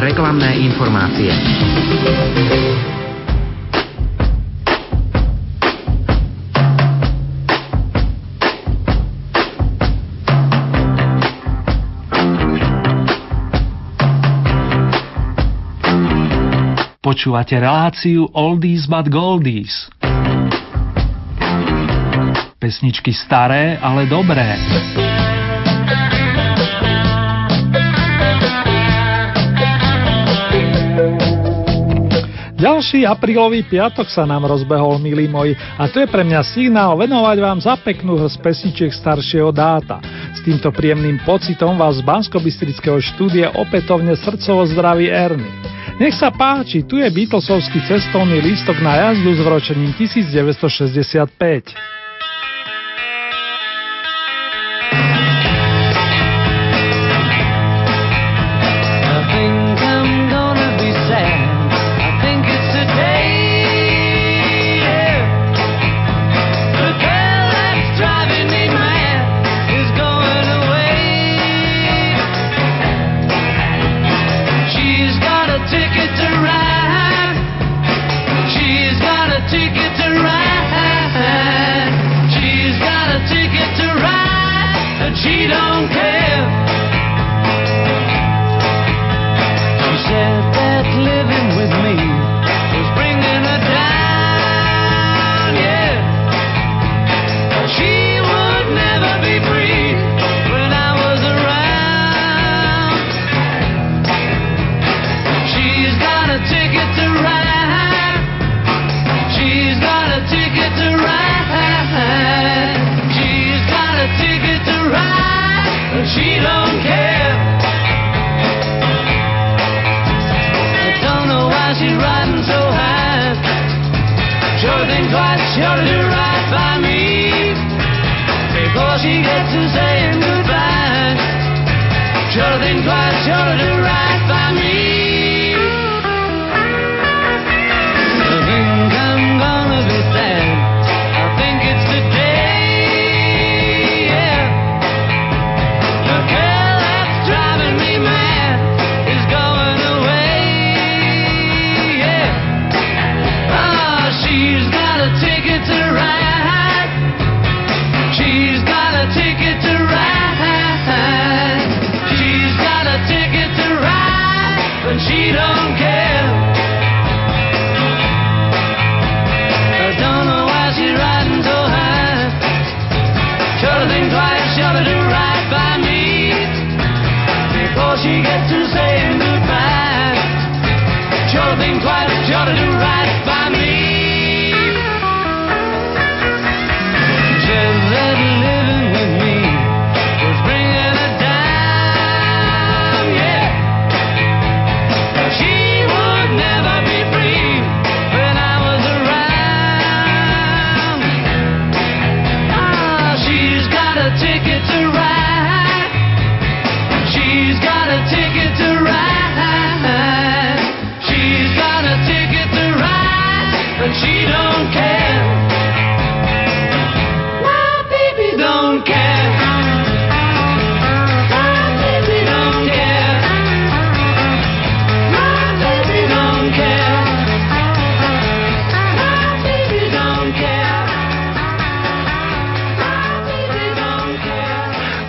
reklamné informácie. Počúvate reláciu Oldies but Goldies. Pesničky staré, ale dobré. Ďalší aprílový piatok sa nám rozbehol, milí moji, a to je pre mňa signál venovať vám za peknú hrst pesničiek staršieho dáta. S týmto príjemným pocitom vás z bansko štúdia opätovne srdcovo zdraví Ernie. Nech sa páči, tu je Beatlesovský cestovný lístok na jazdu s vročením 1965.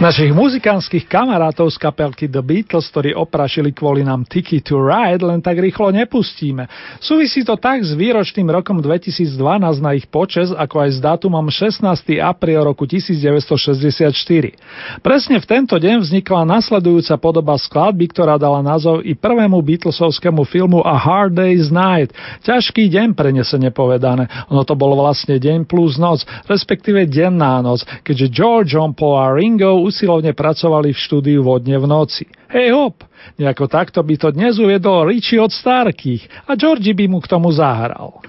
Našich muzikánskych kamarátov z kapelky The Beatles, ktorí oprašili kvôli nám Ticket to Ride, len tak rýchlo nepustíme. Súvisí to tak s výročným rokom 2012 na ich počes, ako aj s dátumom 16. apríl roku 1964. Presne v tento deň vznikla nasledujúca podoba skladby, ktorá dala názov i prvému Beatlesovskému filmu A Hard Day's Night. Ťažký deň prenesene povedané. Ono to bol vlastne deň plus noc, respektíve denná noc, keďže George, John Paul a Ringo usilovne pracovali v štúdiu vodne v noci. Hej hop, nejako takto by to dnes uviedol Richie od Starkých a Georgie by mu k tomu zahral.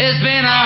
It's been a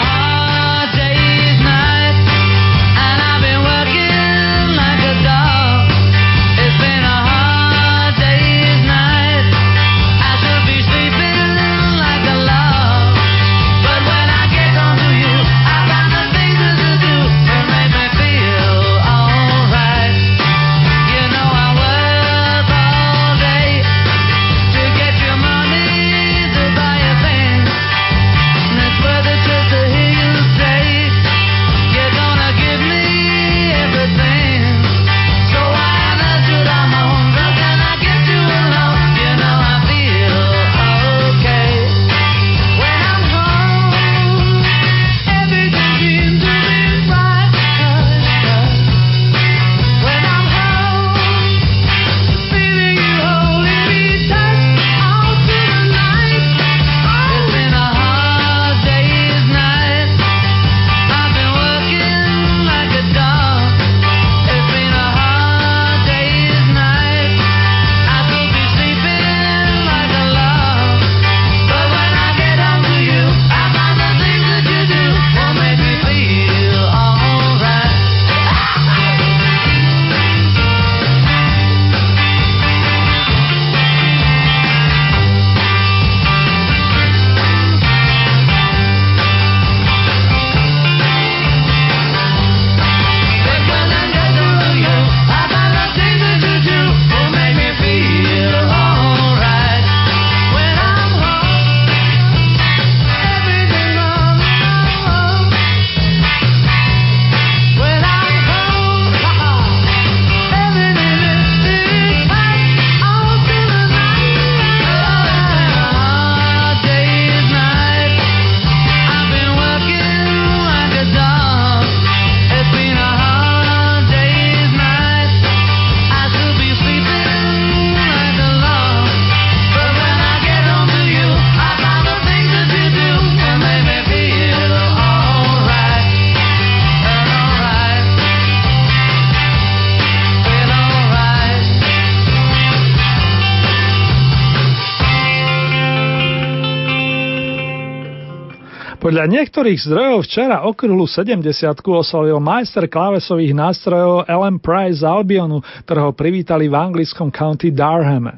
Podľa niektorých zdrojov včera okruhlu 70 oslavil majster klávesových nástrojov Ellen Price z Albionu, ktorého privítali v anglickom county Durham.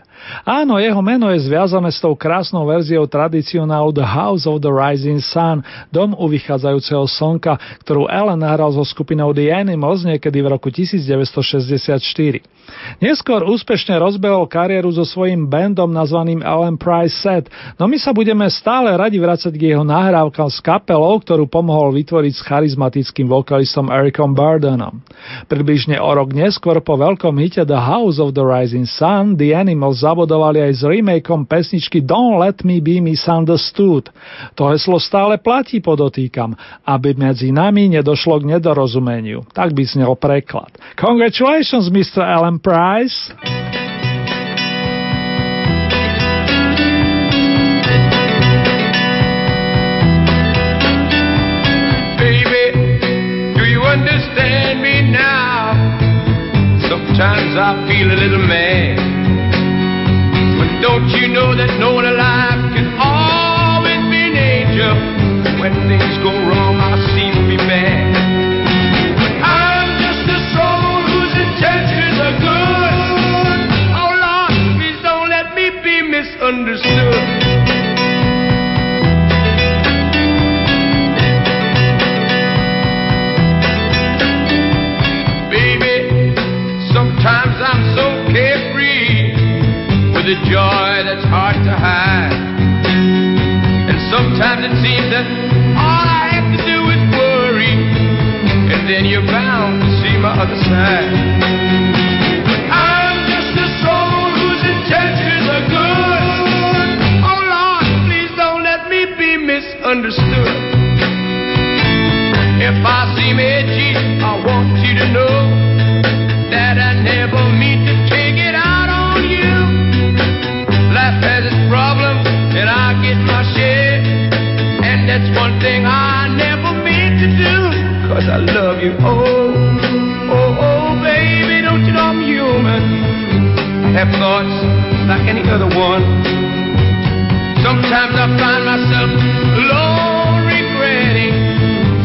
Áno, jeho meno je zviazané s tou krásnou verziou tradicionálu The House of the Rising Sun, dom u vychádzajúceho slnka, ktorú Ellen nahral so skupinou The Animals niekedy v roku 1964. Neskôr úspešne rozbehol kariéru so svojím bandom nazvaným Ellen Price Set, no my sa budeme stále radi vracať k jeho nahrávkam s kapelou, ktorú pomohol vytvoriť s charizmatickým vokalistom Ericom Burdenom. Približne o rok neskôr po veľkom hite The House of the Rising Sun The Animals zabodovali aj s remakeom pesničky Don't Let Me Be Misunderstood. To heslo stále platí, podotýkam, aby medzi nami nedošlo k nedorozumeniu. Tak by znel preklad. Congratulations, Mr. Alan Price! Sometimes I feel a little mad. Don't you know that no one alive cause I love you. Oh, oh, oh, baby, don't you know I'm human? Have thoughts like any other one. Sometimes I find myself alone regretting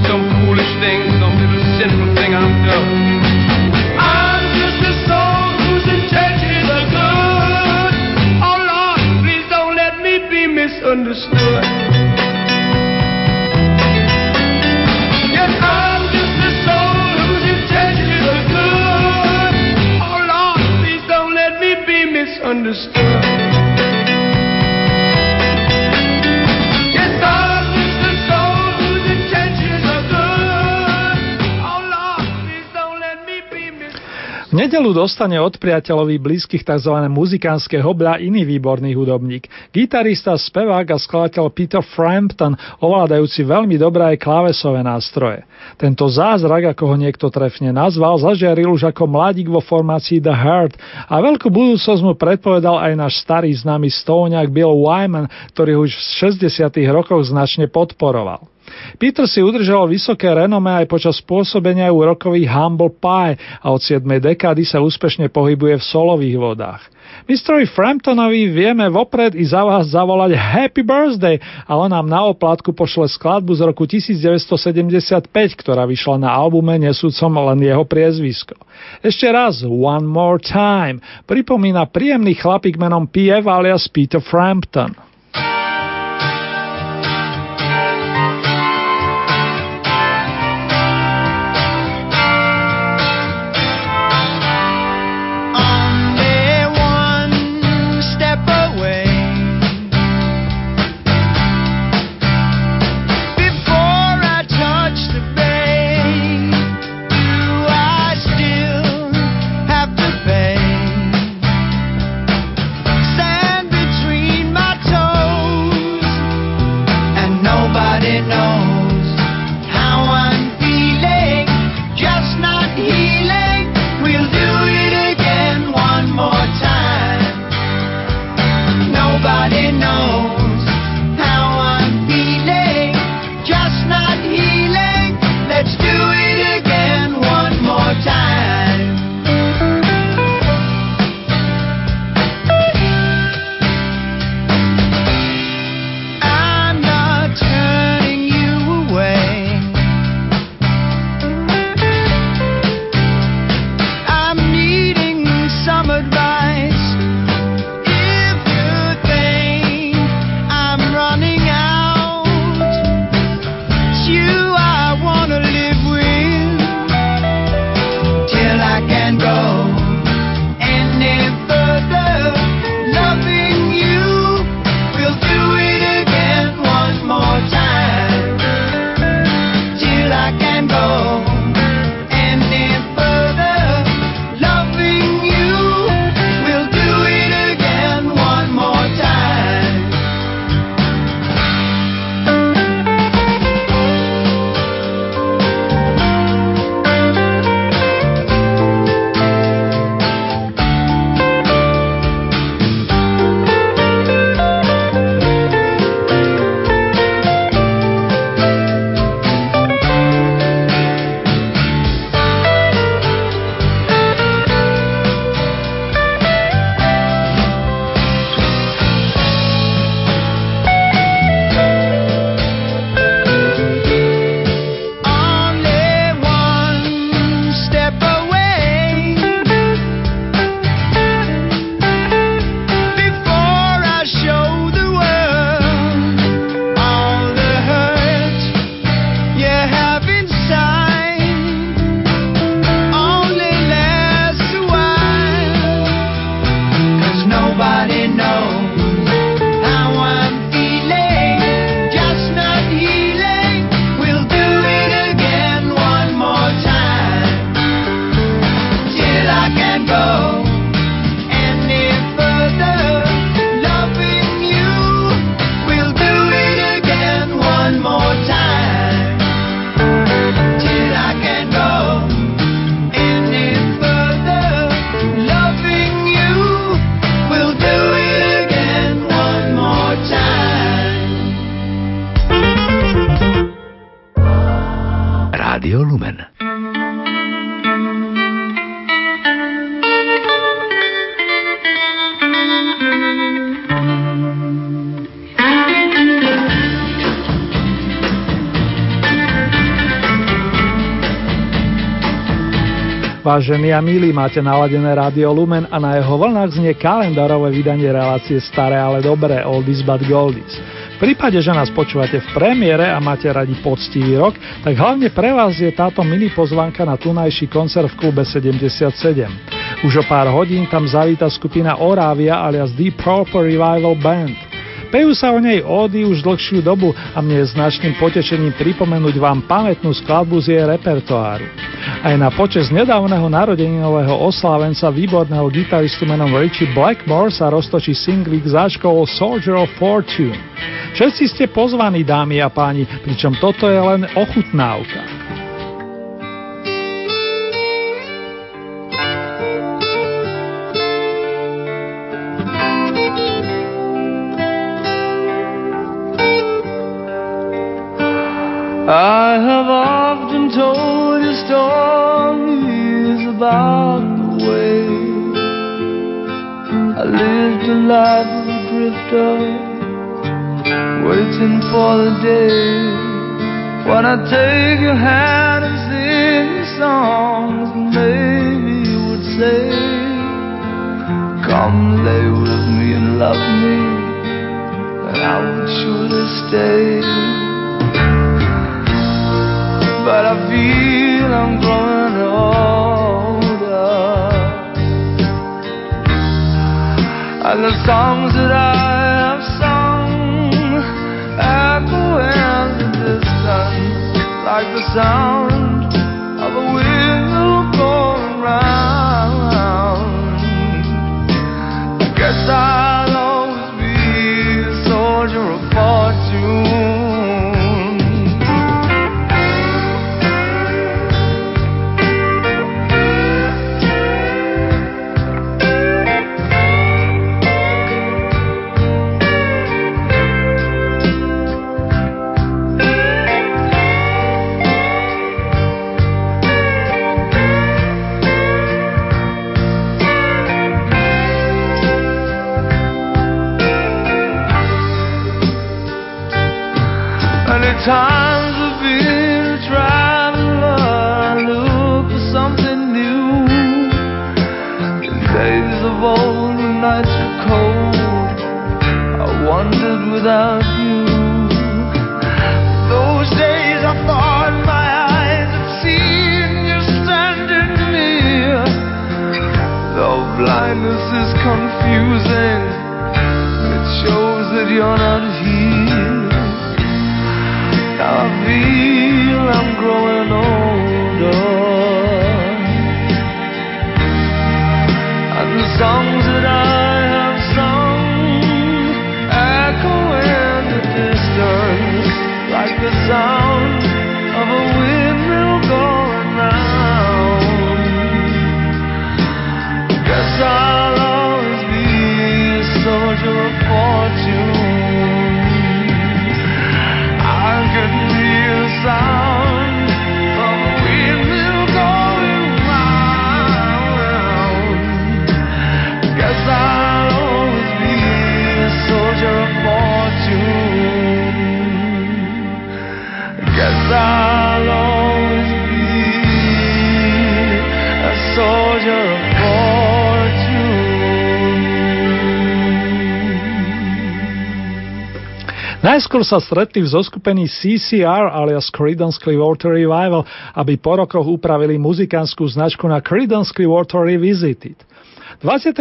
some foolish thing, some little sinful thing I've done. I'm just a soul whose intentions are good. Oh Lord, please don't let me be misunderstood. Be nedelu dostane od priateľovi blízkych tzv. muzikánske hobľa iný výborný hudobník. Gitarista, spevák a skladateľ Peter Frampton, ovládajúci veľmi dobré aj klávesové nástroje. Tento zázrak, ako ho niekto trefne nazval, zažiaril už ako mladík vo formácii The Heart a veľkú budúcnosť mu predpovedal aj náš starý známy stóňak Bill Wyman, ktorý už v 60. rokoch značne podporoval. Peter si udržal vysoké renome aj počas pôsobenia u rokových Humble Pie a od 7. dekády sa úspešne pohybuje v solových vodách. Mistrovi Framptonovi vieme vopred i za vás zavolať Happy Birthday a on nám na oplatku pošle skladbu z roku 1975, ktorá vyšla na albume nesúcom len jeho priezvisko. Ešte raz, One More Time, pripomína príjemný chlapík menom P.F. alias Peter Frampton. Vážení a milí, máte naladené rádio Lumen a na jeho vlnách znie kalendárové vydanie relácie Staré, ale dobré, Oldies but Goldies. V prípade, že nás počúvate v premiére a máte radi poctivý rok, tak hlavne pre vás je táto mini pozvanka na tunajší koncert v klube 77. Už o pár hodín tam zavíta skupina Orávia alias Deep Proper Revival Band. Pejú sa o nej ódy už dlhšiu dobu a mne je značným potešením pripomenúť vám pamätnú skladbu z jej repertoáru. Aj na počas nedávneho narodeninového oslávenca výborného gitaristu menom Richie Blackmore sa roztočí singlik záčkou Soldier of Fortune. Všetci ste pozvaní, dámy a páni, pričom toto je len ochutnávka. I have often told you stories about the way I lived a life of a drifter, waiting for the day when I take your hand and sing songs, and maybe you would say, Come lay with me and love me, and I would surely stay but I feel I'm growing older. And the songs that I have sung echo in the distance like the sound Najskôr sa stretli v zoskupení CCR alias Creedence Clearwater Revival, aby po rokoch upravili muzikánsku značku na Creedence Clearwater Revisited. 24.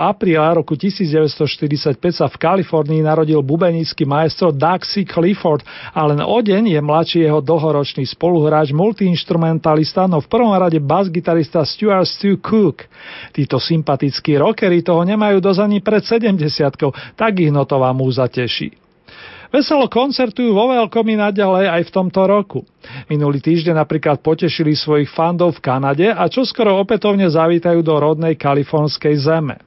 apríla roku 1945 sa v Kalifornii narodil bubenický maestro C. Clifford a len o deň je mladší jeho dlhoročný spoluhráč, multiinstrumentalista, no v prvom rade bas-gitarista Stuart Stu Cook. Títo sympatickí rockery toho nemajú dosť ani pred 70 tak ich notová múza teší. Veselo koncertujú vo veľkom i naďalej aj v tomto roku. Minulý týždeň napríklad potešili svojich fandov v Kanade a čoskoro opätovne zavítajú do rodnej kalifornskej zeme.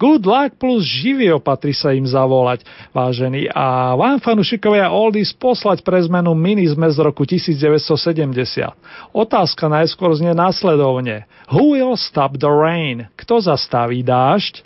Good luck plus živý opatri sa im zavolať, vážení, a vám fanušikovia Oldies poslať pre zmenu minizme z roku 1970. Otázka najskôr znie následovne. Who will stop the rain? Kto zastaví dážď?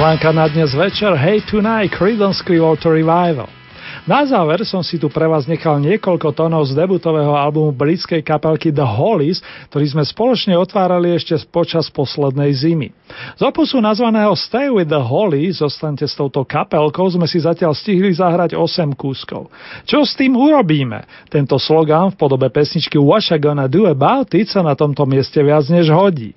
Pozvánka na dnes večer Hey Tonight Creedence Clearwater Revival. Na záver som si tu pre vás nechal niekoľko tónov z debutového albumu britskej kapelky The Hollies, ktorý sme spoločne otvárali ešte počas poslednej zimy. Z opusu nazvaného Stay with the Hollies, zostaňte s touto kapelkou, sme si zatiaľ stihli zahrať 8 kúskov. Čo s tým urobíme? Tento slogan v podobe pesničky What I Gonna Do About It sa na tomto mieste viac než hodí.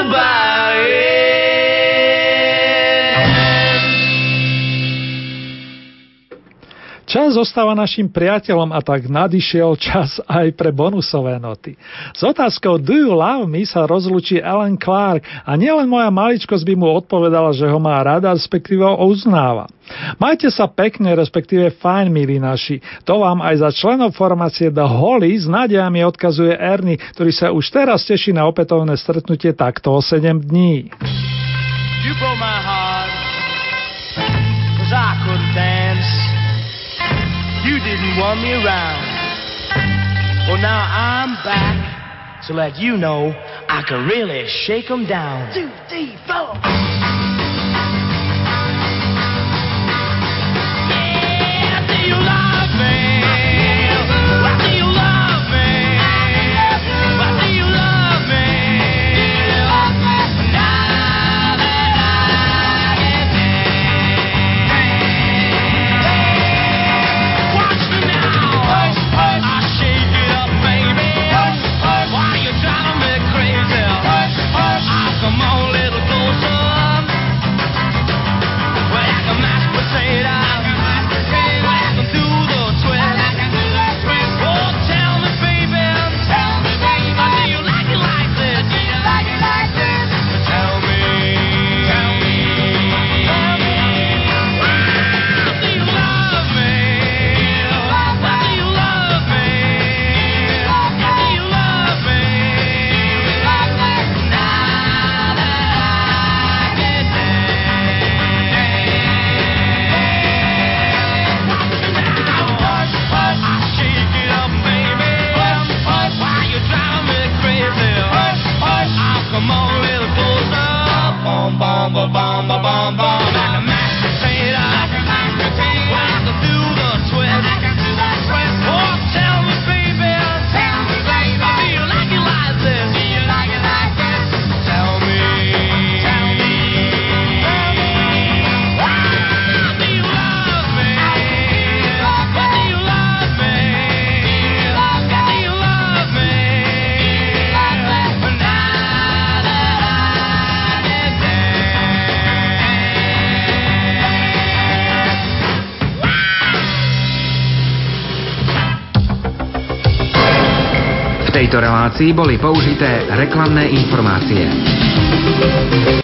Tchau zostáva našim priateľom a tak nadišiel čas aj pre bonusové noty. S otázkou Do you love me sa rozlučí Alan Clark a nielen moja maličkosť by mu odpovedala, že ho má rada, respektíve ho uznáva. Majte sa pekne, respektíve fajn, milí naši. To vám aj za členov formácie The Holly s nádejami odkazuje Ernie, ktorý sa už teraz teší na opätovné stretnutie takto o 7 dní. You didn't want me around. Well, now I'm back to let you know I can really shake them down. Two, three, four. Tejto relácii boli použité reklamné informácie.